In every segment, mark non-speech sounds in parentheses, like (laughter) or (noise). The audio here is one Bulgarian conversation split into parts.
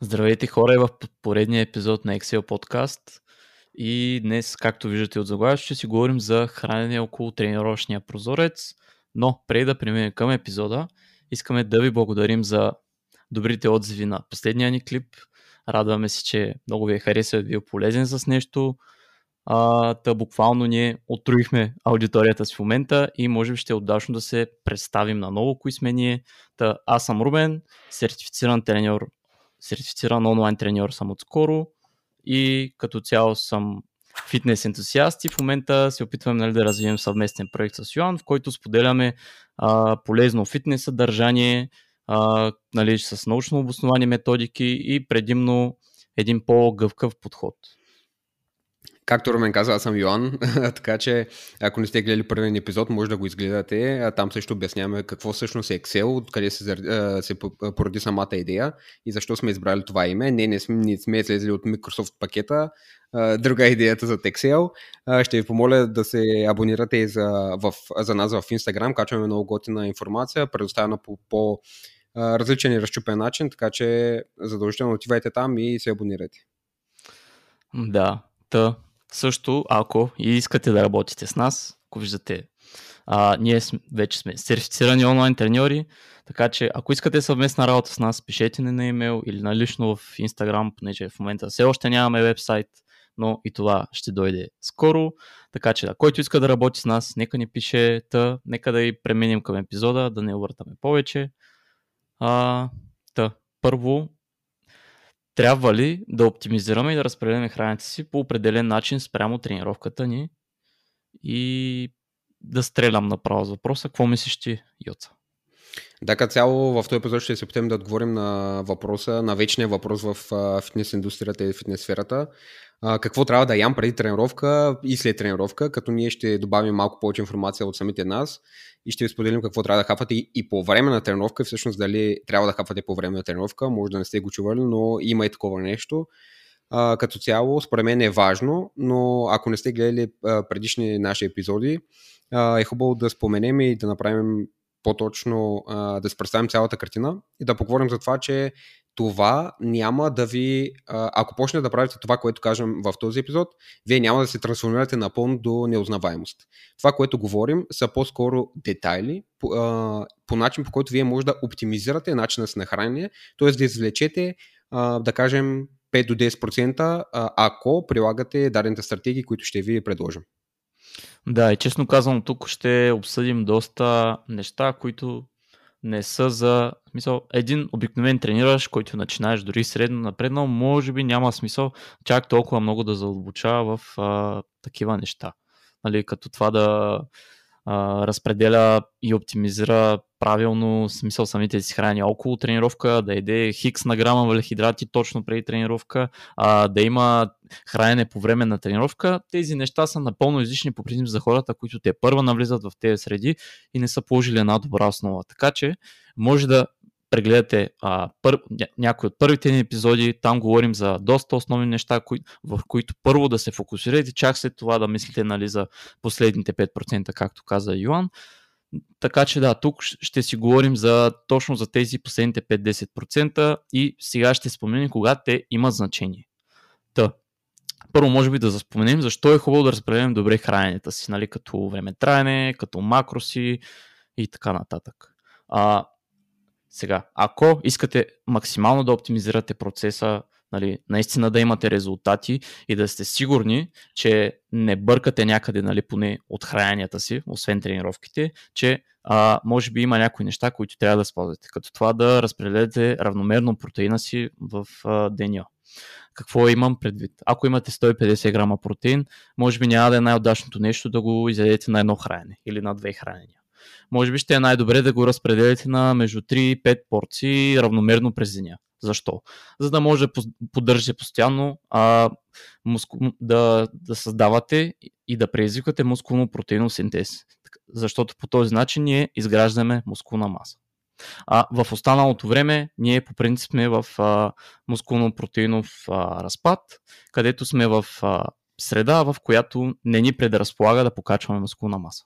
Здравейте хора в поредния епизод на Excel подкаст. И днес, както виждате от заглавието, ще си говорим за хранене около тренировъчния прозорец. Но преди да преминем към епизода, искаме да ви благодарим за добрите отзиви на последния ни клип. Радваме се, че много ви е харесал, ви е полезен с нещо. А, та буквално ние отруихме аудиторията си в момента и може би ще е удачно да се представим на ново, кои сме ние. Та, аз съм Рубен, сертифициран треньор сертифициран онлайн треньор съм отскоро и като цяло съм фитнес ентусиаст и в момента се опитваме нали, да развием съвместен проект с Йоан, в който споделяме а, полезно фитнес съдържание, а, нали, с научно обосновани методики и предимно един по-гъвкав подход. Както Румен каза, аз съм Йоан, (laughs) така че ако не сте гледали първият епизод, може да го изгледате. Там също обясняваме какво всъщност е Excel, откъде се, се породи самата идея и защо сме избрали това име. Не, не сме, не сме излезли от Microsoft пакета, друга е идеята за Excel. Ще ви помоля да се абонирате за, в, за нас в Instagram, качваме много готина информация, предоставена по, по различен и разчупен начин, така че задължително отивайте там и се абонирайте. Да, та, също, ако и искате да работите с нас, ако виждате, а, ние вече сме сертифицирани онлайн треньори, така че ако искате съвместна работа с нас, пишете ни на имейл или на лично в Instagram, понеже в момента все още нямаме вебсайт, но и това ще дойде скоро. Така че, да, който иска да работи с нас, нека ни пише, та, нека да и преминем към епизода, да не объртаме повече. А, та, първо, трябва ли да оптимизираме и да разпределяме храните си по определен начин спрямо тренировката ни и да стрелям направо с въпроса. Какво мислиш ти, Йоца? Да, като цяло в този епизод ще се опитаме да отговорим на въпроса, на вечния въпрос в фитнес индустрията и фитнес сферата какво трябва да ям преди тренировка и след тренировка, като ние ще добавим малко повече информация от самите нас и ще ви споделим какво трябва да хапвате и, по време на тренировка, всъщност дали трябва да хапвате по време на тренировка, може да не сте го чували, но има и такова нещо. Като цяло, според мен е важно, но ако не сте гледали предишни наши епизоди, е хубаво да споменем и да направим по-точно а, да си представим цялата картина и да поговорим за това, че това няма да ви. Ако почнете да правите това, което кажем в този епизод, вие няма да се трансформирате напълно до неузнаваемост. Това, което говорим, са по-скоро детайли, по, по начин, по който вие може да оптимизирате начина си на хранене, т.е. да извлечете, да кажем, 5 до 10%, ако прилагате дадените стратегии, които ще ви предложим. Да, и честно казвам, тук ще обсъдим доста неща, които не са за смисъл, един обикновен тренираш, който начинаеш дори средно напреднал, може би няма смисъл чак толкова много да задълбочава в а, такива неща. Нали, като това да разпределя и оптимизира правилно смисъл самите си храни около тренировка, да еде хикс на грама въглехидрати точно преди тренировка, а, да има хранене по време на тренировка. Тези неща са напълно излишни по принцип за хората, които те първа навлизат в тези среди и не са положили една добра основа. Така че може да прегледате а, пър, някои от първите ни епизоди, там говорим за доста основни неща, кои, в които първо да се фокусирате, чак след това да мислите нали, за последните 5%, както каза Йоан. Така че да, тук ще си говорим за, точно за тези последните 5-10% и сега ще споменем кога те имат значение. Та, първо може би да заспоменем защо е хубаво да разпределим добре храненето си, нали, като време траене, като макроси и така нататък. А, сега, ако искате максимално да оптимизирате процеса, нали, наистина да имате резултати и да сте сигурни, че не бъркате някъде, нали, поне от храненията си, освен тренировките, че а, може би има някои неща, които трябва да спазвате, като това да разпределяте равномерно протеина си в а, деня. Какво имам предвид? Ако имате 150 грама протеин, може би няма да е най-удачното нещо да го изядете на едно хранене или на две хранения може би ще е най-добре да го разпределите на между 3 и 5 порции равномерно през деня. Защо? За да може да поддържате постоянно а, муску... да, да създавате и да предизвикате мускулно-протеинов синтез. Защото по този начин ние изграждаме мускулна маса. А в останалото време ние по принцип сме в а, мускулно-протеинов а, разпад, където сме в а, среда, в която не ни предразполага да покачваме мускулна маса.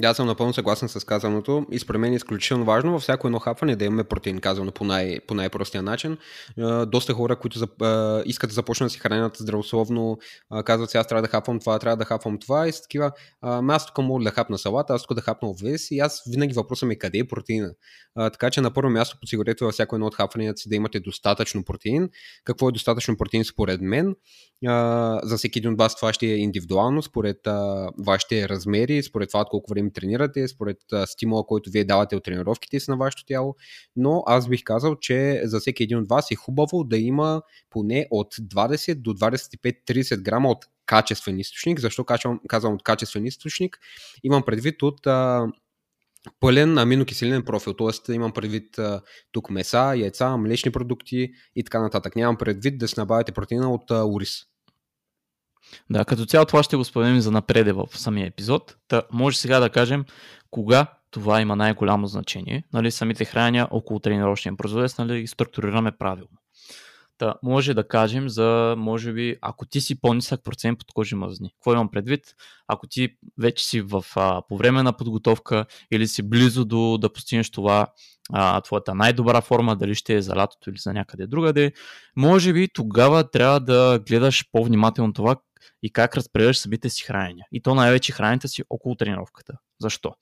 Да, съм напълно съгласен с казаното и според мен е изключително важно във всяко едно хапване да имаме протеин, казано по, най- по най-простия начин. Доста хора, които за, искат да започнат да си хранят здравословно, казват сега аз трябва да хапвам това, трябва да хапвам това и са такива, аз тук мога да хапна салата, аз тук да хапна овес и аз винаги въпросът ми е къде е протеина. така че на първо място подсигурете във всяко едно от хапванията си да имате достатъчно протеин. Какво е достатъчно протеин според мен? за всеки един от вас това ще е индивидуално, според вашите размери, според това колко време тренирате, според стимула, който вие давате от тренировките си на вашето тяло. Но аз бих казал, че за всеки един от вас е хубаво да има поне от 20 до 25-30 грама от качествен източник. Защо казвам от качествен източник? Имам предвид от а, пълен аминокиселинен профил, т.е. имам предвид а, тук меса, яйца, млечни продукти и така нататък. Нямам предвид да си набавяте протеина от а, уриз. Да, като цяло това ще го споменем за напреде в самия епизод. Та, може сега да кажем кога това има най-голямо значение. Нали, самите храня около тренировъчния процес нали, ги структурираме правилно. Та, може да кажем за, може би, ако ти си по-нисък процент под кожи мазни. Какво имам предвид? Ако ти вече си в, а, по време на подготовка или си близо до да постигнеш това, а, твоята най-добра форма, дали ще е за лятото или за някъде другаде, може би тогава трябва да гледаш по-внимателно това и как разпределяш самите си хранения. И то най-вече храните си около тренировката. Защо?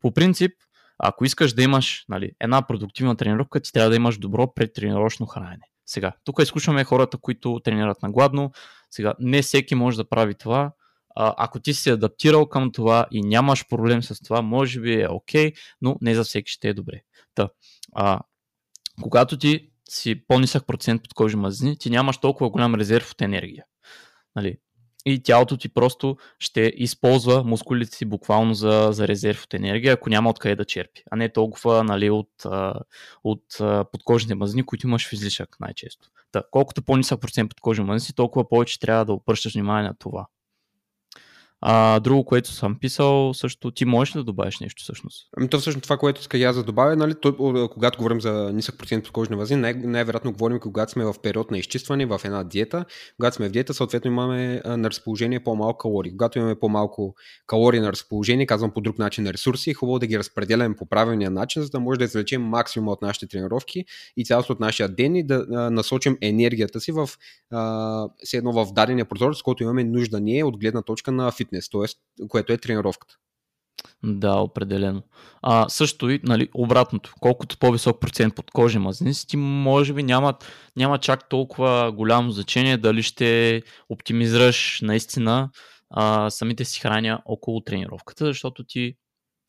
По принцип, ако искаш да имаш нали, една продуктивна тренировка, ти трябва да имаш добро предтренировъчно хранене. Сега, тук изключваме хората, които тренират на гладно. Сега, не всеки може да прави това. А, ако ти си адаптирал към това и нямаш проблем с това, може би е окей, okay, но не за всеки ще е добре. Та, а, когато ти си по-нисък процент под кожи мазнини, ти нямаш толкова голям резерв от енергия. Нали, и тялото ти просто ще използва мускулите си буквално за, за резерв от енергия, ако няма откъде да черпи, а не толкова нали, от, от подкожните мазнини, които имаш в излишък най-често. Та, колкото по-нисък процент подкожни мазнини, толкова повече трябва да обръщаш внимание на това. А, друго, което съм писал, също ти можеш ли да добавиш нещо всъщност? Ами то всъщност това, което иска я да добавя, нали, то, когато говорим за нисък процент от кожни възни, най- най-вероятно говорим, когато сме в период на изчистване, в една диета. Когато сме в диета, съответно имаме на разположение по-малко калории. Когато имаме по-малко калории на разположение, казвам по друг начин на ресурси, е хубаво да ги разпределяме по правилния начин, за да може да извлечем максимум от нашите тренировки и цялото от нашия ден и да а, насочим енергията си в а, едно в дадения прозорец, който имаме нужда ние от гледна точка на фит фитнес, т.е. което е тренировката. Да, определено. А, също и нали, обратното. Колкото по-висок процент под кожи мазници, може би няма, няма чак толкова голямо значение дали ще оптимизираш наистина а, самите си храня около тренировката, защото ти,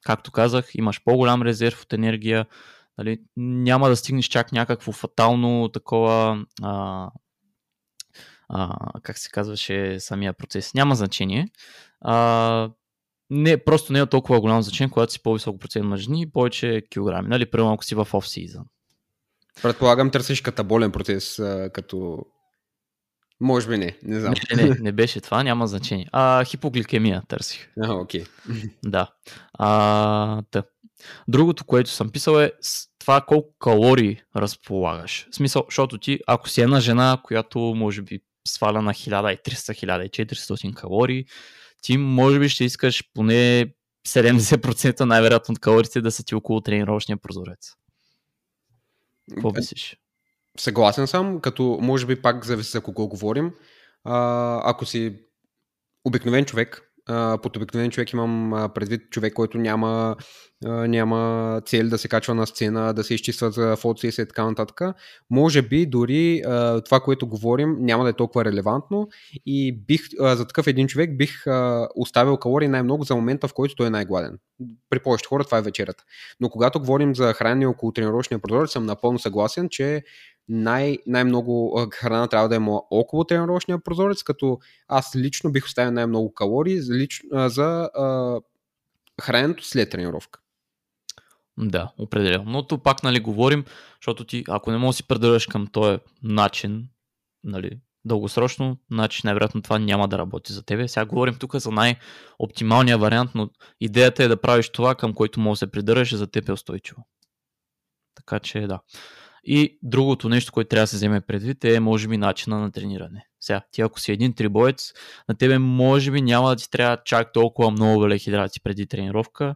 както казах, имаш по-голям резерв от енергия, нали, няма да стигнеш чак някакво фатално такова а, а, как се казваше самия процес. Няма значение. А, не, просто не е толкова голямо значение, когато си по-високо процент мъжни и повече килограми. Нали, примерно ако си в оф-сизън. Предполагам, търсиш катаболен процес, като може би не, не знам. Не, не, не беше това, няма значение. А, хипогликемия търсих. А, окей. Okay. (laughs) Да. А, да. Другото, което съм писал е това колко калории разполагаш. В смисъл, защото ти, ако си една жена, която може би сваля на 1300-1400 калории, ти може би ще искаш поне 70% най-вероятно от калориите да са ти около тренировъчния прозорец. Какво мислиш? Съгласен съм, като може би пак зависи за кого говорим. А, ако си обикновен човек, под обикновен човек имам предвид човек, който няма, няма цел да се качва на сцена, да се изчиства за фотосесия и така нататък. Може би дори това, което говорим, няма да е толкова релевантно и бих, за такъв един човек бих оставил калории най-много за момента, в който той е най-гладен. При повечето хора това е вечерата. Но когато говорим за хранене около тренировъчния прозорец, съм напълно съгласен, че най- най-много храна трябва да има около тренировъчния прозорец, като аз лично бих оставил най-много калории за, лич, за а, храненето след тренировка. Да, определено. Но тук пак нали, говорим, защото ти, ако не можеш да си придържаш към този начин, нали, дългосрочно, значи най-вероятно това няма да работи за тебе. Сега говорим тук за най-оптималния вариант, но идеята е да правиш това, към който можеш да се придържаш за теб е устойчиво. Така че да. И другото нещо, което трябва да се вземе предвид е, може би, начина на трениране. Сега, ти ако си един трибоец, на тебе може би няма да ти трябва чак толкова много въглехидрати преди тренировка,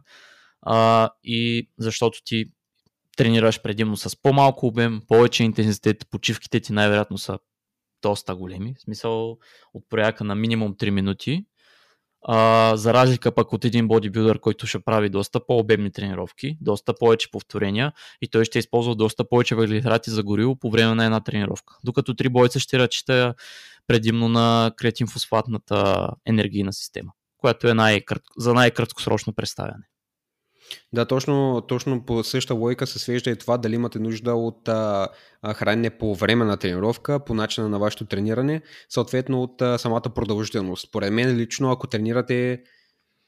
а, и защото ти тренираш предимно с по-малко обем, повече интензитет, почивките ти най-вероятно са доста големи, в смисъл от прояка на минимум 3 минути, а, за разлика пък от един бодибилдър, който ще прави доста по-обемни тренировки, доста повече повторения и той ще използва доста повече въглехидрати за гориво по време на една тренировка. Докато три бойца ще ръчита предимно на креатин фосфатната енергийна система, която е най- за най-краткосрочно представяне. Да, точно, точно по същата логика се свежда и това дали имате нужда от а, хранене по време на тренировка, по начина на вашето трениране, съответно от а, самата продължителност. Поред мен лично, ако тренирате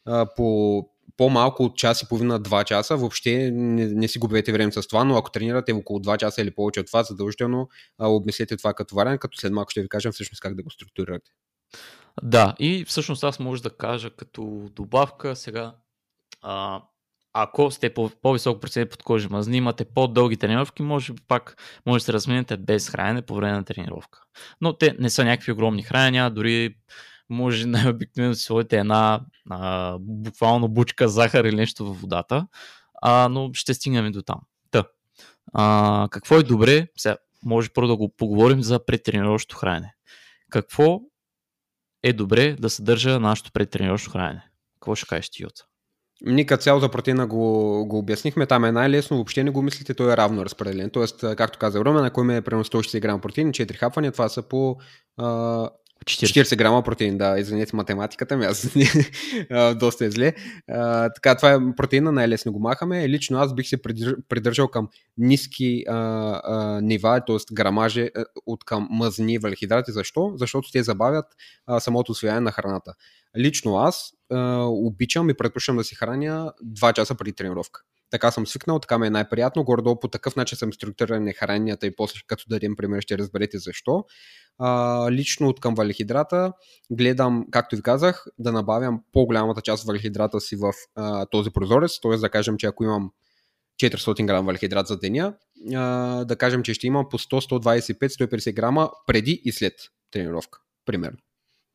а, по по-малко от час и половина-два часа, въобще не, не си губете време с това, но ако тренирате около 2 часа или повече от това, задължително а, обмислете това като вариант, като след малко ще ви кажем всъщност как да го структурирате. Да, и всъщност аз може да кажа като добавка сега, а, ако сте по- по-висок процент подкожи мазни, имате по-дълги тренировки, може пак може да се размените без хранене по време на тренировка. Но те не са някакви огромни хранения, дори може най-обикновено си сложите една а, буквално бучка захар или нещо във водата, а, но ще стигнем до там. Та. А, какво е добре? Сега, може първо да го поговорим за предтренировъчното хранене. Какво е добре да съдържа нашето предтренировъчно хранене? Какво ще кажеш ти, Йота? Ние като цялата протеина го, го обяснихме, там е най-лесно, въобще не го мислите, то е равно разпределен. Тоест, както каза Ромен, ако имаме примерно 160 грама протеин, 4 хапвания, това са по 40. 40 грама протеин, да, извинете математиката ми, аз (laughs) доста е зле. А, така, това е протеина, най-лесно го махаме. Лично аз бих се придържал към ниски а, а, нива, т.е. грамажи от към мъзни въглехидрати. Защо? Защото те забавят а, самото освояване на храната. Лично аз а, обичам и предпочитам да си храня 2 часа преди тренировка. Така съм свикнал, така ми е най-приятно. Гордо по такъв начин съм структуриран храненията и после като дадем пример ще разберете защо. А, лично от към валихидрата гледам, както ви казах, да набавям по-голямата част валихидрата си в а, този прозорец, т.е. да кажем, че ако имам 400 грама валихидрат за деня, а, да кажем, че ще имам по 100, 125, 150 грама преди и след тренировка, примерно.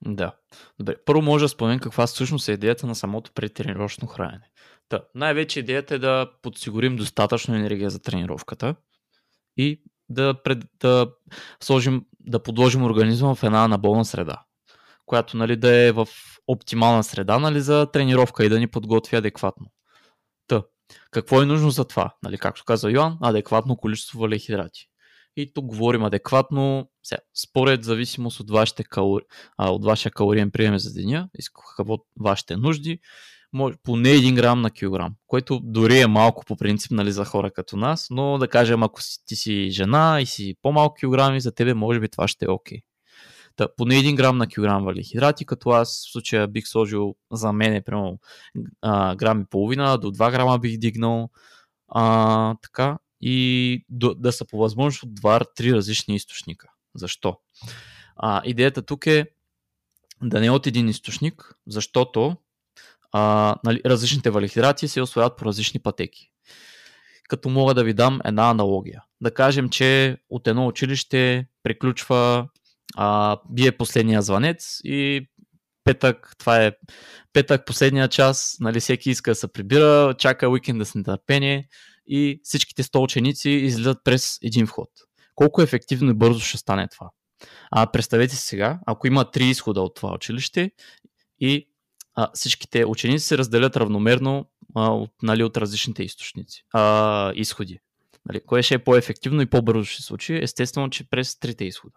Да. Добре. Първо може да споменем каква всъщност е идеята на самото предтренировъчно хранене. Та, най-вече идеята е да подсигурим достатъчно енергия за тренировката и да, пред, да сложим, да подложим организма в една анаболна среда, която нали, да е в оптимална среда нали, за тренировка и да ни подготви адекватно. Та, какво е нужно за това? Нали, както каза Йоан, адекватно количество валехидрати. И тук говорим адекватно, сега, според зависимост от, вашите калори, а, от вашия калориен прием за деня, какво вашите нужди, може, поне 1 грам на килограм, което дори е малко по принцип нали, за хора като нас, но да кажем, ако си, ти си жена и си по-малко килограми, за тебе може би това ще е окей. Okay. Поне 1 грам на килограм валихидрати, като аз в случая бих сложил за мен е примерно грам и половина, до 2 грама бих дигнал. А, така, и до, да са по възможност от 2-3 различни източника. Защо? А, идеята тук е да не е от един източник, защото а, нали, различните валихидрати се освояват по различни пътеки. Като мога да ви дам една аналогия. Да кажем, че от едно училище приключва, а, бие последния звънец и петък, това е петък, последния час, нали, всеки иска да се прибира, чака уикенда с нетърпение и всичките 100 ученици излизат през един вход. Колко ефективно и бързо ще стане това? А, представете си сега, ако има три изхода от това училище и а, всичките ученици се разделят равномерно а, от, нали, от различните източници, а, изходи. Нали, кое ще е по-ефективно и по-бързо ще се случи? Естествено, че през трите изхода.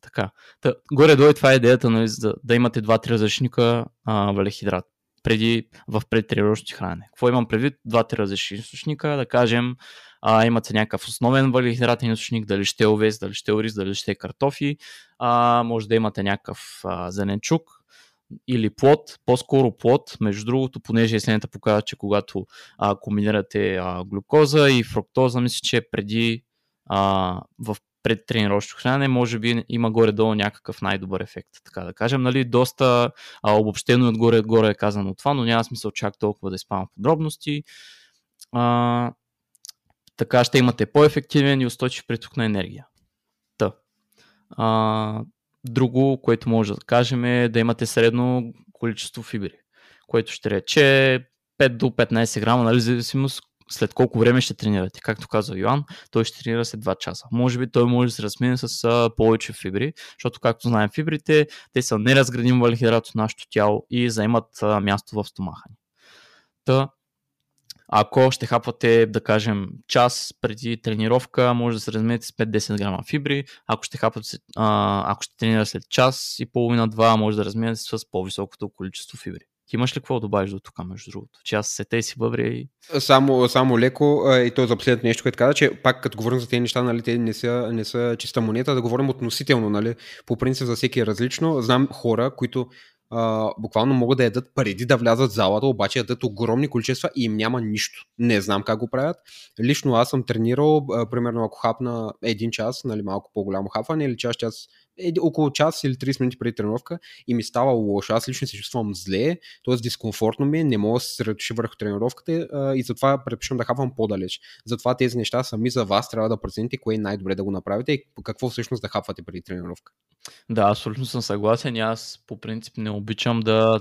Така. Та, горе-долу това е идеята нали, да, да имате два-три различника а, валехидрат преди, в предтренировъчното хранене. Какво имам предвид? Два-три различни източника, да кажем, а, имате някакъв основен въглехидратен източник, дали ще е овес, дали ще е ориз, дали ще е картофи, а, може да имате някакъв а, зеленчук, или плод, по-скоро плод. Между другото, понеже изследванията показват, че когато а, комбинирате а, глюкоза и фруктоза, мисля, че преди а, в предтренировъчно хранене, може би има горе-долу някакъв най-добър ефект, така да кажем. Нали, доста а, обобщено и отгоре-горе е казано това, но няма смисъл чак толкова да изпавам подробности. А, така ще имате по-ефективен и устойчив приток на енергия. Та. А, друго, което може да кажем е да имате средно количество фибри, което ще рече 5 до 15 грама, нали, зависимост след колко време ще тренирате. Както казва Йоан, той ще тренира след 2 часа. Може би той може да се размине с а, повече фибри, защото както знаем фибрите, те са неразградим въглехидрат от нашето тяло и заемат а, място в стомаха ни. Та, ако ще хапвате, да кажем, час преди тренировка, може да се разминете с 5-10 грама фибри. Ако ще хапвате, а, ако ще тренира след час и половина-два, може да разминете с по-високото количество фибри. Ти имаш ли какво да добавиш до тук, между другото? Че аз се те си бъбря и... Само, само леко и то за последното нещо, което каза, че пак като говорим за тези неща, нали, те не са, не са чиста монета, да говорим относително, нали, по принцип за всеки е различно. Знам хора, които а, буквално могат да ядат преди да влязат в залата, обаче ядат огромни количества и им няма нищо. Не знам как го правят. Лично аз съм тренирал, а, примерно ако хапна един час, нали, малко по-голямо хапване или час, час около час или 30 минути преди тренировка и ми става лошо. Аз лично се чувствам зле, т.е. дискомфортно ми, е, не мога да се съсредоточи върху тренировката и затова предпочитам да хапвам по-далеч. Затова тези неща сами за вас трябва да прецените кое е най-добре да го направите и какво всъщност да хапвате преди тренировка. Да, абсолютно съм съгласен аз по принцип не обичам да...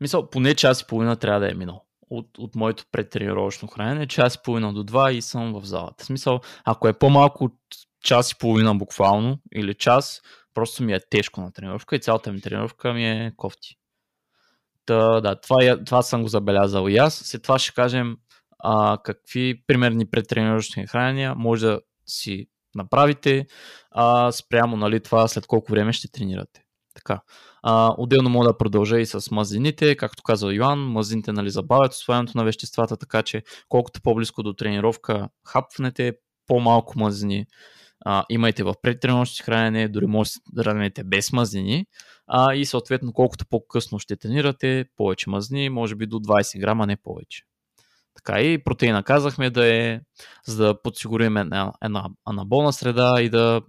Мисъл, поне час и половина трябва да е минал от, от моето предтренировъчно хранене, час и половина до два и съм в залата. В смисъл, ако е по-малко от час и половина буквално или час, просто ми е тежко на тренировка и цялата ми тренировка ми е кофти. Та, да, това, това съм го забелязал и аз. След това ще кажем а, какви примерни предтренировъчни хранения може да си направите а, спрямо нали, това след колко време ще тренирате. Така. А, отделно мога да продължа и с мазините, както каза Йоан, мазините нали, забавят освояването на веществата, така че колкото по-близко до тренировка хапвнете, по-малко мазнини а, имайте в предтренировъчно хранене, дори може да хранете без мазнини а, и съответно колкото по-късно ще тренирате, повече мазнини, може би до 20 грама, не повече. Така и протеина казахме да е, за да подсигурим една, една анаболна среда и да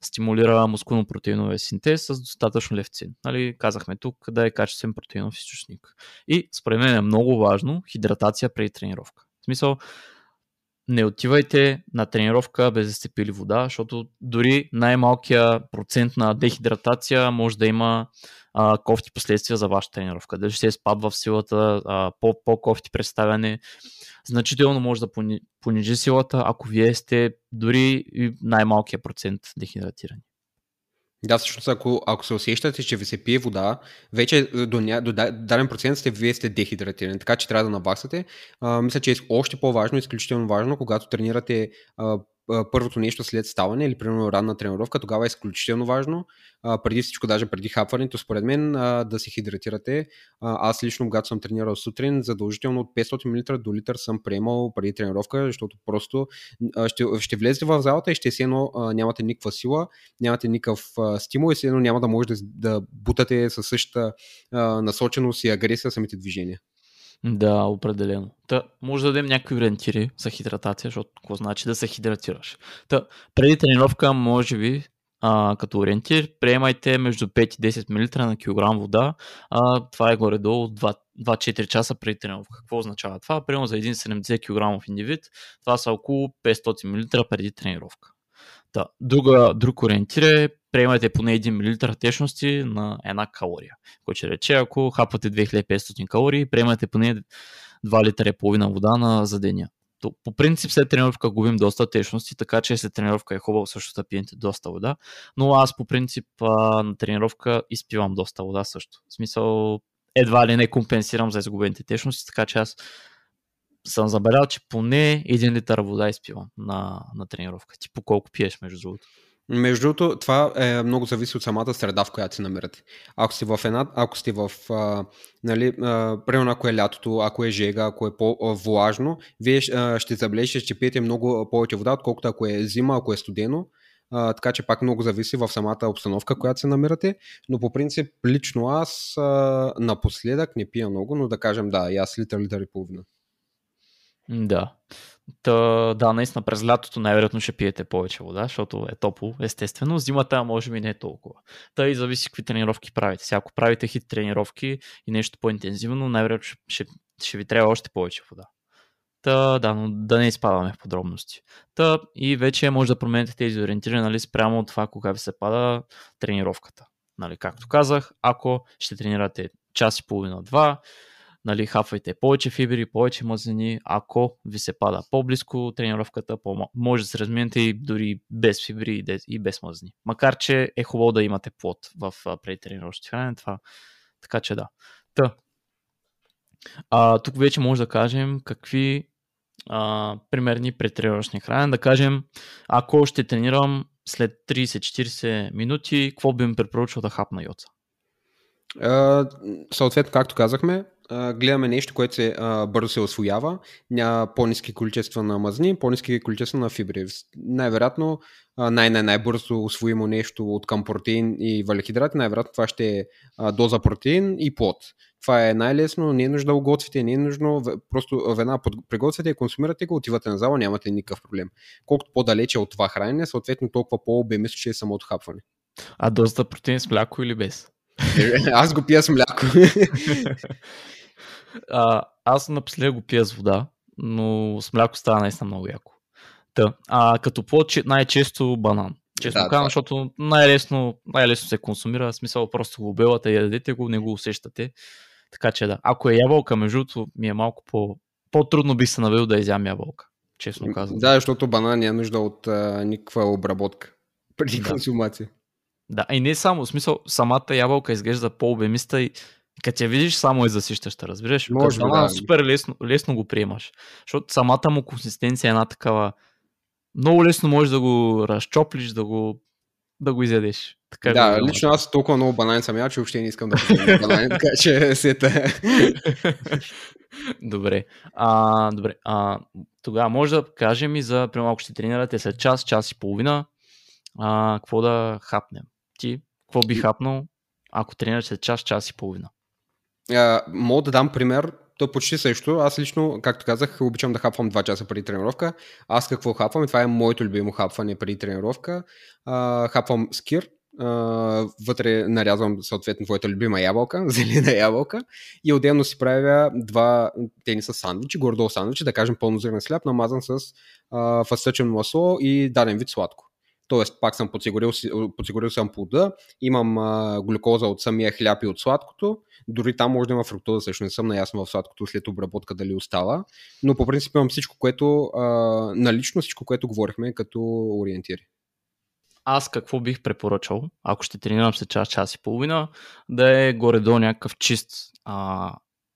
стимулира мускулно-протеиновия синтез с достатъчно левцин. Нали, казахме тук да е качествен протеинов източник. И според мен е много важно хидратация преди тренировка. В смисъл, не отивайте на тренировка без да сте пили вода, защото дори най-малкия процент на дехидратация може да има а, кофти последствия за вашата тренировка. Дали ще е спад в силата, по-кофти представяне, значително може да понижи силата, ако вие сте дори най-малкия процент дехидратирани. Да, всъщност, ако, ако се усещате, че ви се пие вода, вече до, ня, до даден процент сте, вие сте дехидратирани, така че трябва да наваксате. А, мисля, че е още по-важно, изключително важно, когато тренирате а, първото нещо след ставане или примерно ранна тренировка, тогава е изключително важно. Преди всичко, даже преди хапването, според мен, да се хидратирате. Аз лично, когато съм тренирал сутрин, задължително от 500 мл до литър съм приемал преди тренировка, защото просто ще, ще влезете в залата и ще си едно а, нямате никаква сила, нямате никакъв стимул и си едно няма да може да, да бутате със същата насоченост и агресия самите движения. Да, определено. Та, може да дадем някакви ориентири за хидратация, защото какво значи да се хидратираш. Та, преди тренировка, може би, а, като ориентир, приемайте между 5 и 10 мл на килограм вода. А, това е горе-долу 2-4 часа преди тренировка. Какво означава това? Примерно за един 70 кг индивид, това са около 500 мл преди тренировка. Да. Друга, друг ориентир е приемате поне 1 мл течности на една калория. Което ще рече, ако хапвате 2500 калории, приемате поне 2 литра и половина вода на за деня. То, по принцип след тренировка губим доста течности, така че след тренировка е хубаво също да пиете доста вода, но аз по принцип а, на тренировка изпивам доста вода също. В смисъл едва ли не компенсирам за изгубените течности, така че аз съм забелял, че поне 1 литър вода изпивам на, на тренировка. Ти по колко пиеш, между другото? Между другото, това е много зависи от самата среда, в която се намирате. Ако сте в една, ако сте в, а, нали, а, примерно ако е лятото, ако е жега, ако е по-влажно, вие а, ще забележите, че пиете много повече вода, отколкото ако е зима, ако е студено. А, така че пак много зависи в самата обстановка, която се намирате. Но по принцип, лично аз а, напоследък не пия много, но да кажем да, и аз литър, литър и половина. Да. Та, да, наистина през лятото най-вероятно ще пиете повече вода, защото е топло, естествено. Зимата може би не е толкова. Та и зависи какви тренировки правите. Сега, ако правите хит тренировки и нещо по-интензивно, най-вероятно ще, ще, ще ви трябва още повече вода. Та, да, но да не изпадаме в подробности. Та, и вече може да промените тези ориентири нали, спрямо от това кога ви се пада тренировката. Нали, както казах, ако ще тренирате час и половина-два, нали, хафайте повече фибри, повече мазнини. Ако ви се пада по-близко тренировката, може да се разминете и дори без фибри и без мазнини. Макар, че е хубаво да имате плод в предтренировъчните хранене, това. Така че да. Та. А, тук вече може да кажем какви а, примерни предтренировъчни хранене. Да кажем, ако ще тренирам след 30-40 минути, какво би ми препоръчал да хапна йоца? съответно, както казахме, гледаме нещо, което се, а, бързо се освоява, няма по-низки количества на мазни, по-низки количества на фибри. Най-вероятно, най-най-най-бързо освоимо нещо от към протеин и валихидрати, най-вероятно това ще е доза протеин и плод. Това е най-лесно, не е нужда да го готвите, не е нужно, просто веднага приготвяте консумирате го, отивате на зала, нямате никакъв проблем. Колкото по-далече от това хранене, съответно толкова по-обемисто ще е самото хапване. А дозата протеин с мляко или без? (laughs) Аз го пия с мляко. (laughs) а, аз напоследък го пия с вода, но с мляко става наистина много яко. Та, а като плод най-често банан. Често да, казвам, защото най-лесно, най-лесно се консумира, в смисъл просто го обелате и ядете го, не го усещате. Така че да. Ако е ябълка, между другото, ми е малко по... по-трудно би се навел да изям ябълка. Честно казвам. Да, защото банан няма нужда от а, никаква обработка преди да. консумация. Да, и не само, в смисъл, самата ябълка изглежда по-обемиста и като я видиш, само е засищаща, разбираш? Може да. супер лесно, лесно го приемаш. Защото самата му консистенция е една такава... Много лесно можеш да го разчоплиш, да го, да го изядеш. Така да, го лично аз толкова много банани съм я, че въобще не искам да банани, така че сета. (laughs) добре. А, добре. А, тогава може да кажем и за, примерно, ако ще тренирате след час, час и половина, а, какво да хапнем ти какво би хапнал, ако тренираш след час, час и половина? А, мога да дам пример. То е почти също. Аз лично, както казах, обичам да хапвам 2 часа преди тренировка. Аз какво хапвам? И това е моето любимо хапване преди тренировка. А, хапвам скир, Uh, вътре нарязвам съответно твоята любима ябълка, (laughs) зелена ябълка и отделно си правя два тениса сандвичи, гордо сандвичи, да кажем пълнозърнен сляп, намазан с uh, фасъчен масло и даден вид сладко. Тоест, пак съм подсигурил, подсигурил съм плода, имам а, глюкоза от самия хляб и от сладкото. Дори там може да има фруктоза, също не съм наясно в сладкото след обработка дали остава. Но по принцип имам всичко, което а, налично, всичко, което говорихме като ориентири. Аз какво бих препоръчал, ако ще тренирам се час, час и половина, да е горе-долу някакъв чист а,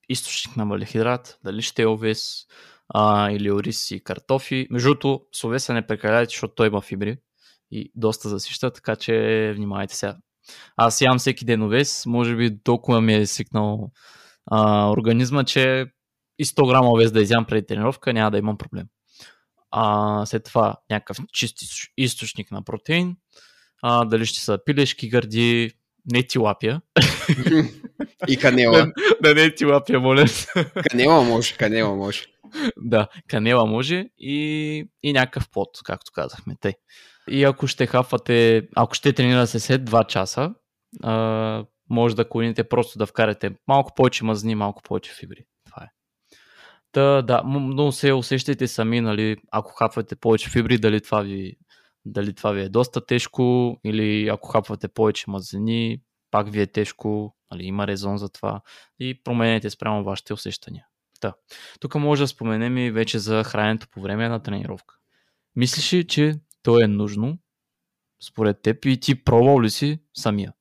източник на валихидрат, дали ще е овес а, или ориз и картофи. Между другото, с овеса не прекаляйте, защото той има фибри и доста засища, така че внимавайте сега. Аз ям всеки ден овес, може би толкова ми е свикнал а, организма, че и 100 грама овес да изям преди тренировка няма да имам проблем. А, след това някакъв чист източник на протеин, а, дали ще са пилешки гърди, не тилапия. (laughs) И канела. да, (laughs) да не тилапия, моля. канела може, канела може. (laughs) да, канела може и, и някакъв плод, както казахме. Тъй. И ако ще хафате, ако ще тренирате след 2 часа, а, може да клоните просто да вкарате малко повече мазни, малко повече фибри. Това е. Та, да, но се усещайте сами, нали, ако хапвате повече фибри, дали това ви, дали това ви е доста тежко, или ако хапвате повече мазнини, пак ви е тежко, нали, има резон за това и променете спрямо вашите усещания. Та. Тук може да споменем и вече за храненето по време на тренировка. Мислиш ли, че то е нужно, според теб и ти пробвал ли си самия?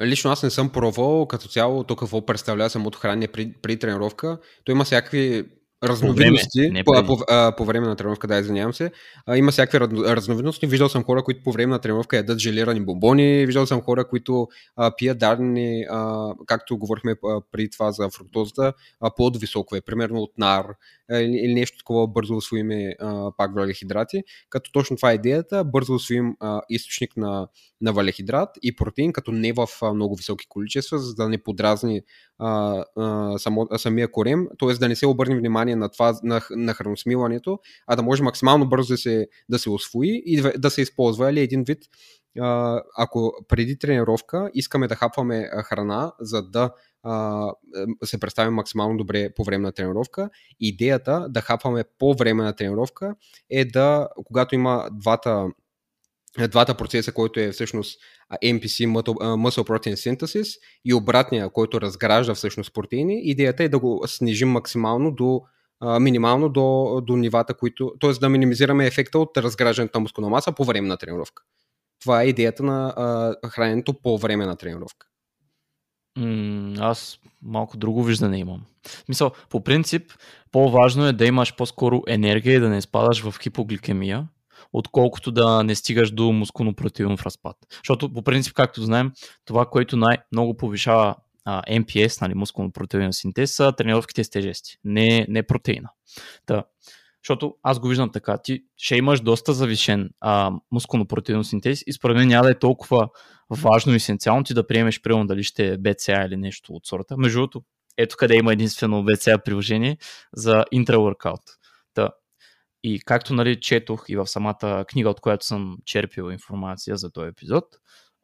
Лично аз не съм пробвал като цяло то какво представлява самото хранение при, при тренировка. То има всякакви разновидности. По време, по, по, а, по време на тренировка, да, извинявам се. А, има всякакви разновидности. Виждал съм хора, които по време на тренировка ядат желирани бомбони. Виждал съм хора, които а, пият дадени, а, както говорихме а, преди това за фруктозата, а, по-високо е, примерно от нар или, или нещо такова бързо освоим пак валехидрати. Като точно това е идеята, бързо освоим а, източник на, на валехидрат и протеин, като не в а, много високи количества, за да не подразни а, а, само, а, самия корем, т.е. да не се обърне внимание на това, на, на храносмиването, а да може максимално бързо да се, да се освои и да се използва или един вид ако преди тренировка искаме да хапваме храна, за да се представим максимално добре по време на тренировка. Идеята да хапваме по време на тренировка е да, когато има двата двата процеса, който е всъщност MPC, Muscle Protein Synthesis и обратния, който разгражда всъщност протеини, идеята е да го снижим максимално до минимално до, до нивата, които, т.е. да минимизираме ефекта от разграждането на мускулна маса по време на тренировка. Това е идеята на а, храненето по време на тренировка. Аз малко друго виждане имам. В по принцип, по-важно е да имаш по-скоро енергия и да не спадаш в хипогликемия, отколкото да не стигаш до мускулно-протеинов разпад. Защото по принцип, както знаем, това, което най-много повишава а, MPS, нали, мускулно-протеинен синтез, са тренировките с тежести, не, не протеина. Та, защото аз го виждам така, ти ще имаш доста завишен а, мускулно-протеинен синтез и според мен няма да е толкова важно и есенциално ти да приемеш примерно дали ще е BCA или нещо от сорта. Между другото, ето къде има единствено BCA приложение за интраворкаут. Та, и както нали, четох и в самата книга, от която съм черпил информация за този епизод,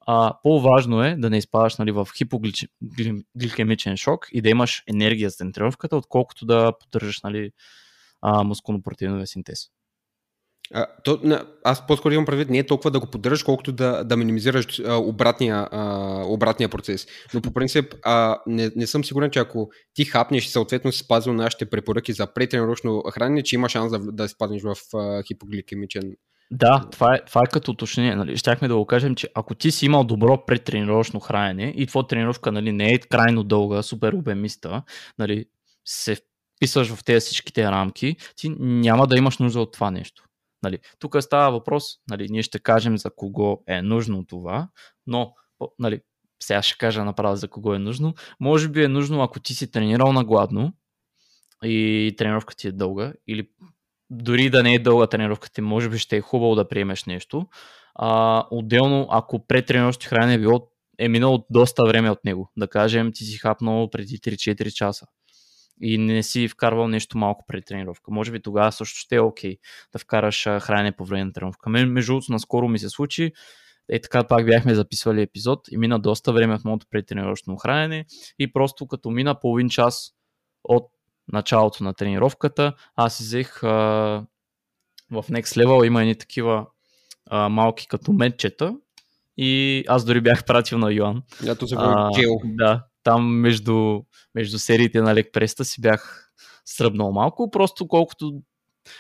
а, по-важно е да не изпадаш нали, в хипогликемичен шок и да имаш енергия за тренировката, отколкото да поддържаш нали, мускулно-протеиновия синтез. А, то, аз по-скоро имам предвид не е толкова да го поддържаш, колкото да, да минимизираш а, обратния, а, обратния процес. Но по принцип а, не, не съм сигурен, че ако ти хапнеш и съответно си спазил нашите препоръки за претренировъчно хранене, че има шанс да, да спаднеш в а, хипогликемичен да, това е, това е като уточнение. Нали. Щяхме да го кажем, че ако ти си имал добро предтренировъчно хранене и твоя тренировка нали, не е крайно дълга, супер обемиста, нали, се вписваш в тези всичките рамки, ти няма да имаш нужда от това нещо. Нали, тук става въпрос, нали, ние ще кажем за кого е нужно това, но нали, сега ще кажа направо за кого е нужно. Може би е нужно, ако ти си тренирал на гладно и тренировка ти е дълга, или дори да не е дълга тренировка ти, може би ще е хубаво да приемеш нещо. А, отделно, ако претренировъчно хранене е било е минало доста време от него. Да кажем, ти си хапнал преди 3-4 часа и не си вкарвал нещо малко преди тренировка. Може би тогава също ще е окей да вкараш хранене по време на тренировка. Между другото, наскоро ми се случи, е така пак бяхме записвали епизод и мина доста време в моето предтренировъчно хранене и просто като мина половин час от началото на тренировката, аз взех а, в Next Level има едни такива а, малки като медчета и аз дори бях пратил на Йоан. Ято се а, Да, там между, между сериите на Лекпреста си бях сръбнал малко, просто колкото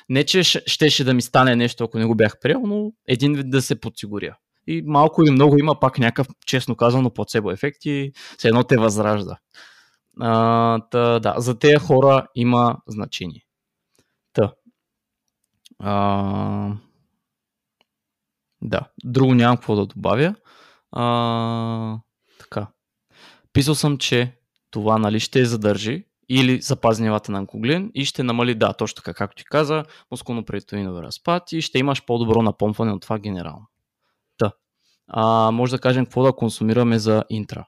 не, че щеше да ми стане нещо, ако не го бях приел, но един вид да се подсигуря. И малко или много има пак някакъв, честно казано, плацебо ефект и все едно те възражда. А, та, да, за тези хора има значение. Та. А, да, друго нямам какво да добавя. А, така. Писал съм, че това нали, ще задържи или запази нивата на анкоглин и ще намали, да, точно така, както ти каза, мускулно-предитоинови разпад и ще имаш по-добро напомпване от това генерално. Та. А, може да кажем какво да консумираме за интра.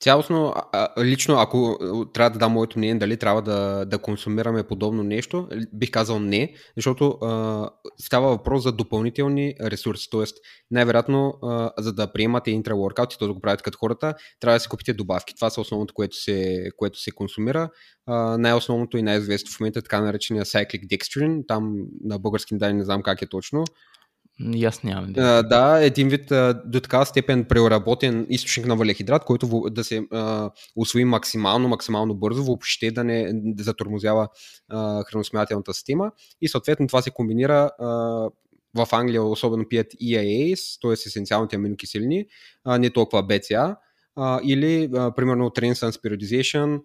Цялостно, лично, ако трябва да дам моето мнение, дали трябва да, да консумираме подобно нещо, бих казал не, защото а, става въпрос за допълнителни ресурси. Тоест, най-вероятно, за да приемате интраворкаут и то да го правят като хората, трябва да си купите добавки. Това са основното, което се, което се консумира. А, най-основното и най-известно в момента е така наречения Cyclic Dextrin, там на български данни не знам как е точно. И аз нямам. Да, да един вид до такава степен преработен източник на валехидрат, който да се а, усвои максимално, максимално бързо, въобще да не да затормозява а, система. И съответно това се комбинира а, в Англия особено пият EAAs, т.е. есенциалните аминокиселини, а, не толкова BCA, а, или а, примерно Transens Periodization,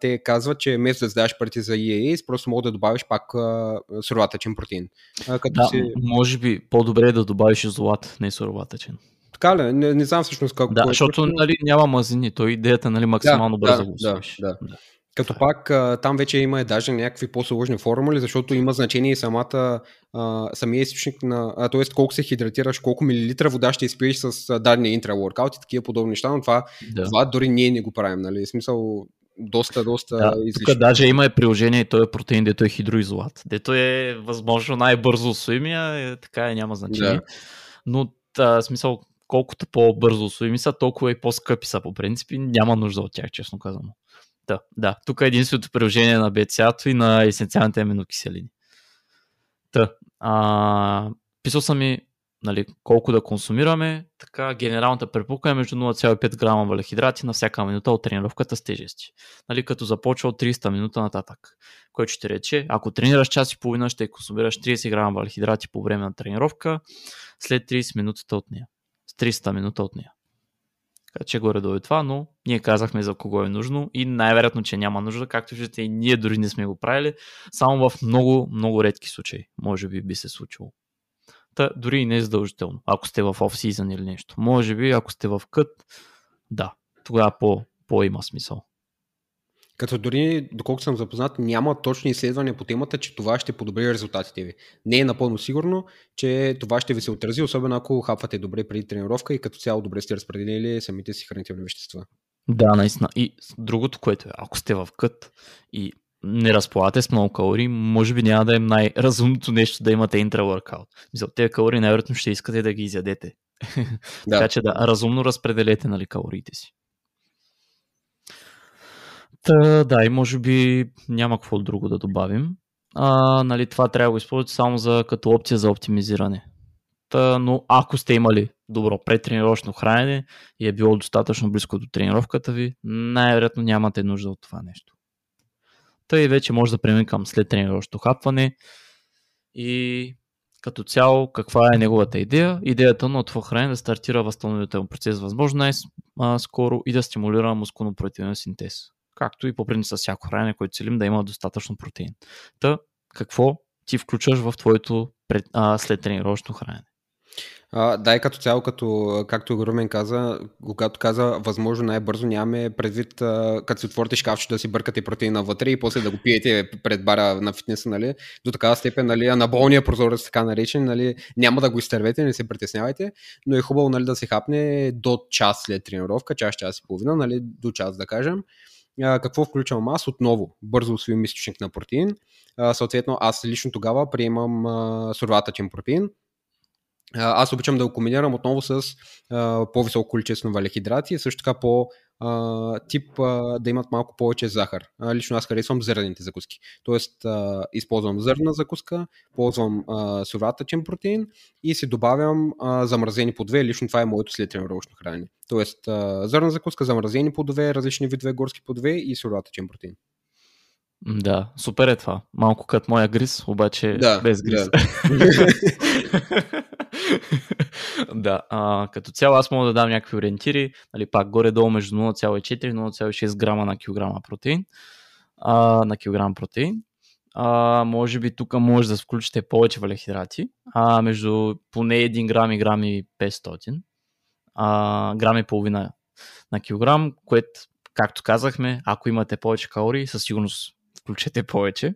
те казват, че вместо да задаваш парите за EAS, просто мога да добавиш пак суроватъчен протеин. Като да, си... може би по-добре е да добавиш изолат, не суроватъчен. Така ли? Не, не знам всъщност как. Да, защото нали, няма мазнини, то идеята нали, максимално да, бързо да, го да, да. да. Като пак там вече има даже някакви по-сложни формули, защото има значение и самата, а, самия източник на, т.е. колко се хидратираш, колко милилитра вода ще изпиеш с дадения интраворкаут и такива подобни неща, но това, да. това дори ние не го правим. Нали? В смисъл, доста, доста да, излишно. Тук даже има и приложение, той е протеин, дето е хидроизолат. Дето е възможно най-бързо усвоимия, е, така е, няма значение. Да. Но та, смисъл, колкото по-бързо освоими са, толкова и по-скъпи са по принцип и няма нужда от тях, честно казано. Да, да. Тук е единственото приложение на BCA и на есенциалните аминокиселини. Та, а, писал съм и нали, колко да консумираме, така генералната препука е между 0,5 грама валехидрати на всяка минута от тренировката с тежести. Нали, като започва от 300 минута нататък. Което ще рече, ако тренираш час и половина, ще консумираш 30 грама валехидрати по време на тренировка, след 30 минутата от нея. С 300 минута от нея. Така че горе до това, но ние казахме за кого е нужно и най-вероятно, че няма нужда, както виждате и ние дори не сме го правили, само в много, много редки случаи, може би би се случило. Та, дори и не е задължително, ако сте в оф-сизън или нещо. Може би, ако сте в кът, да, тогава по, по има смисъл. Като дори, доколко съм запознат, няма точни изследвания по темата, че това ще подобри резултатите ви. Не е напълно сигурно, че това ще ви се отрази, особено ако хапвате добре преди тренировка и като цяло добре сте разпределили самите си хранителни вещества. Да, наистина. И другото, което е, ако сте в кът и не разполагате с много калории, може би няма да е най-разумното нещо да имате интраворкаут. Мисля, тези калории най-вероятно ще искате да ги изядете. (laughs) Да. така че да, разумно разпределете нали, калориите си. Та, да, и може би няма какво друго да добавим. А, нали, това трябва да го използвате само за, като опция за оптимизиране. Та, но ако сте имали добро претренировъчно хранене и е било достатъчно близко до тренировката ви, най-вероятно нямате нужда от това нещо. Тъй вече може да преминем към след тренировъчно хапване и като цяло каква е неговата идея. Идеята на това хранене е да стартира възстановителен процес възможно най-скоро и да стимулира мускулно-протеинен синтез. Както и по принцип с всяко хранене, което целим да има достатъчно протеин. Та, какво ти включваш в твоето пред, а, след тренировъчно хранене? А, да, и като цяло, като, както Румен каза, когато каза възможно най-бързо, нямаме предвид, а, като си отворите шкафчето да си бъркате протеина вътре и после да го пиете пред бара на фитнеса, нали, до такава степен, нали, на болния прозорец, така наречен, нали, няма да го изтървете, не се притеснявайте, но е хубаво нали, да се хапне до час след тренировка, час, час и половина, нали, до час да кажем. А, какво включвам аз? Отново, бързо усвоим източник на протеин. А, съответно, аз лично тогава приемам сурватъчен протеин, аз обичам да го комбинирам отново с а, по-високо количество валехидрати и също така по а, тип а, да имат малко повече захар. А, лично аз харесвам зърнените закуски. Тоест а, използвам зърна закуска, ползвам а, суроватъчен протеин и си добавям а, замразени плодове. Лично това е моето след тренировъчно хранене. Тоест а, зърна закуска, замразени плодове, различни видове горски плодове и суроватъчен протеин. Да, супер е това. Малко като моя гриз, обаче да, без гриз. Да, (laughs) да а, като цяло аз мога да дам някакви ориентири, нали, пак горе-долу между 0,4 и 0,6 грама на килограма протеин. А, на килограм протеин. А, може би тук може да включите повече валехидрати, а между поне 1 грам и грам и 500 а, грам и половина на килограм, което, както казахме, ако имате повече калории, със сигурност включете повече.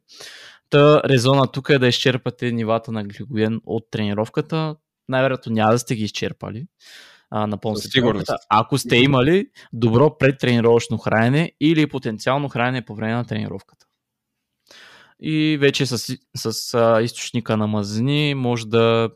Та резона тук е да изчерпате нивата на гликоген от тренировката. Най-вероятно няма да сте ги изчерпали. А, напълно сигурност. Ако сте имали добро предтренировъчно хранене или потенциално хранене по време на тренировката. И вече с, с а, източника на мазнини може да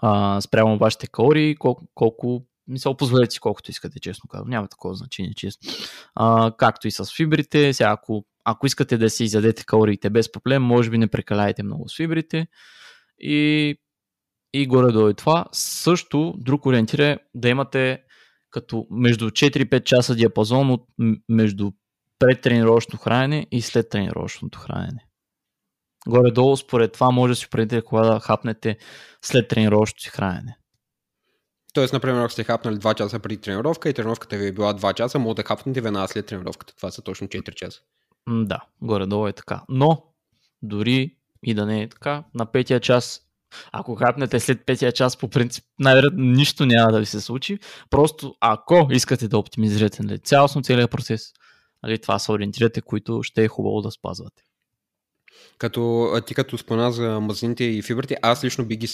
а, спрямо вашите калории, колко, колко мисъл, позволете си колкото искате, честно казвам. Няма такова значение, честно. А, както и с фибрите. Сега, ако ако искате да си изядете калориите без проблем, може би не прекаляйте много с фибрите. И, и горе до това. Също друг ориентир е да имате като между 4-5 часа диапазон от между предтренировъчното хранене и след тренировъчното хранене. Горе-долу, според това може да си определите кога да хапнете след тренировъчното си хранене. Тоест, например, ако сте хапнали 2 часа преди тренировка и тренировката ви е била 2 часа, може да хапнете веднага след тренировката. Това са точно 4 часа. Да, горе-долу е така. Но, дори и да не е така, на петия час, ако хапнете след петия час, по принцип, най-вероятно нищо няма да ви се случи. Просто ако искате да оптимизирате нали, цялостно целият процес, нали, това са ориентирате, които ще е хубаво да спазвате. Като, ти като спомена за мазнините и фибрите, аз лично би ги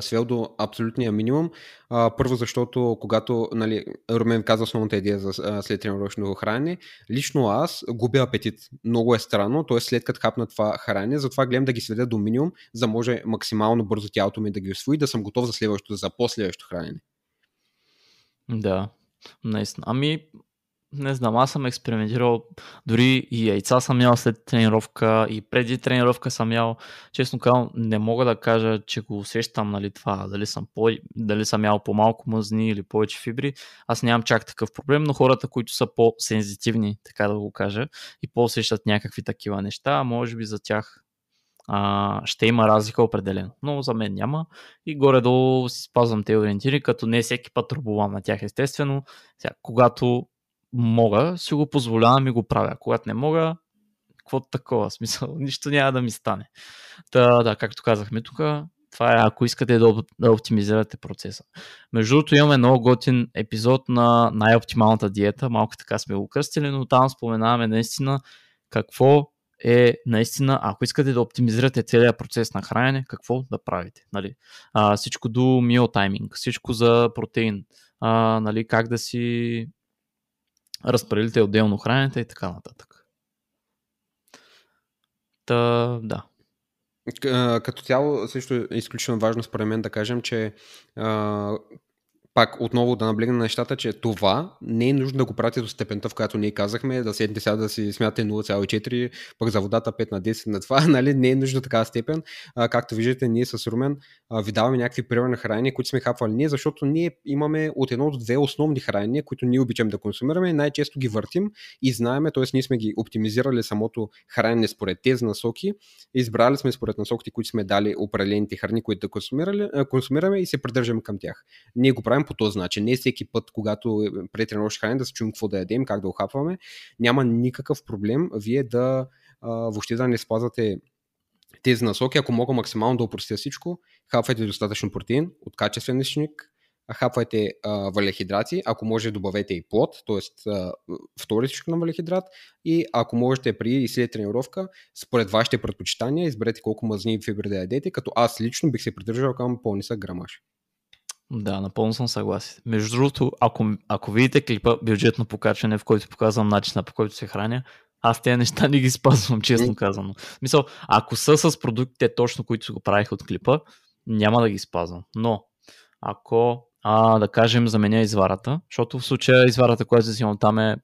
свел до абсолютния минимум. Първо, защото когато нали, Румен каза основната идея за след тренировъчно хранене, лично аз губя апетит. Много е странно, т.е. след като хапна това хранене, затова гледам да ги сведа до минимум, за да може максимално бързо тялото ми да ги освои, да съм готов за следващото, за последващото хранене. Да, наистина. Ами, не знам, аз съм експериментирал, дори и яйца съм ял след тренировка и преди тренировка съм ял. Честно казвам, не мога да кажа, че го усещам, нали, това, дали съм, по, дали съм ял по-малко мъзни или повече фибри. Аз нямам чак такъв проблем, но хората, които са по-сензитивни, така да го кажа, и по-усещат някакви такива неща, може би за тях а, ще има разлика определено. Но за мен няма. И горе-долу си спазвам те ориентири, като не всеки път рубувам на тях, естествено. Сега, когато мога, си го позволявам и го правя. Когато не мога, какво такова, смисъл, (laughs) нищо няма да ми стане. Та, да, както казахме тук, това е ако искате да, да оптимизирате процеса. Между другото имаме много готин епизод на най-оптималната диета, малко така сме го кръстили, но там споменаваме наистина какво е наистина, ако искате да оптимизирате целият процес на хранене, какво да правите. Нали? А, всичко до meal timing, всичко за протеин, а, нали, как да си разпределите отделно храненето и така нататък. Та, да. Като цяло също е изключително важно според мен да кажем, че пак отново да наблегна на нещата, че това не е нужно да го правите до степента, в която ние казахме, да седнете сега да си смятате 0,4, пък за водата 5 на 10 на това, (laughs) нали, не е нужно такава степен. А, както виждате, ние с Румен а, ви даваме някакви примери на които сме хапвали ние, защото ние имаме от едно до две основни хранения, които ние обичаме да консумираме, най-често ги въртим и знаеме, т.е. ние сме ги оптимизирали самото хранене според тези насоки, избрали сме според насоките, които сме дали определените храни, които да консумираме и се придържаме към тях. Ние го правим правим по този начин. Не всеки път, когато е преди тренировъчно хранене, да се чуем какво да ядем, как да охапваме. Няма никакъв проблем вие да въобще да не спазвате тези насоки. Ако мога максимално да опростя всичко, хапвайте достатъчно протеин от качествен източник, хапвайте а, валехидрати, ако може добавете и плод, т.е. втори източник на валехидрат и ако можете при и след тренировка, според вашите предпочитания, изберете колко мазни и фибри да ядете, като аз лично бих се придържал към по-нисък грамаж. Да, напълно съм съгласен. Между другото, ако, ако видите клипа бюджетно покачване, в който показвам начина по който се храня, аз тези неща не ги спазвам, (laughs) честно казано. Мисъл, ако са с продуктите точно, които го правих от клипа, няма да ги спазвам. Но, ако, а, да кажем, заменя изварата, защото в случая изварата, която взимам там е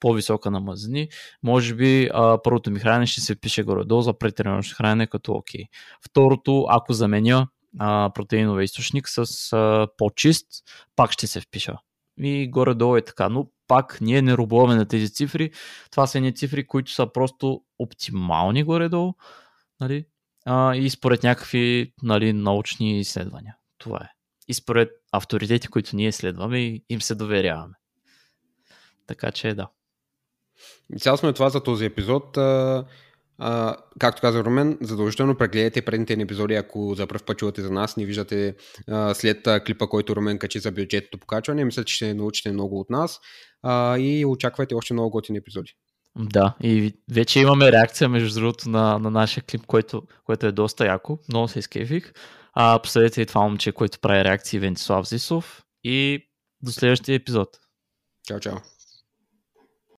по-висока на мазнини, може би а, първото ми хранене ще се пише горе-долу за претренировъчно хранене като окей. Okay. Второто, ако заменя а, протеиновия източник с а, по-чист, пак ще се впиша. И горе-долу е така. Но пак ние не рубуваме на тези цифри. Това са едни цифри, които са просто оптимални горе-долу. Нали? А, и според някакви нали, научни изследвания. Това е. И според авторитети, които ние следваме и им се доверяваме. Така че да. Цялостно е това за този епизод. А, както каза Румен, задължително прегледайте предните ни епизоди, ако за първ път чувате за нас, ни виждате а, след а, клипа, който Румен качи за бюджетното покачване. Мисля, че ще научите много от нас а, и очаквайте още много готини епизоди. Да, и вече имаме реакция, между другото, на, на нашия клип, който, който е доста яко. Много се изкефих. А, последете и това момче, който прави реакции Вентислав Зисов. И до следващия епизод. Чао, чао.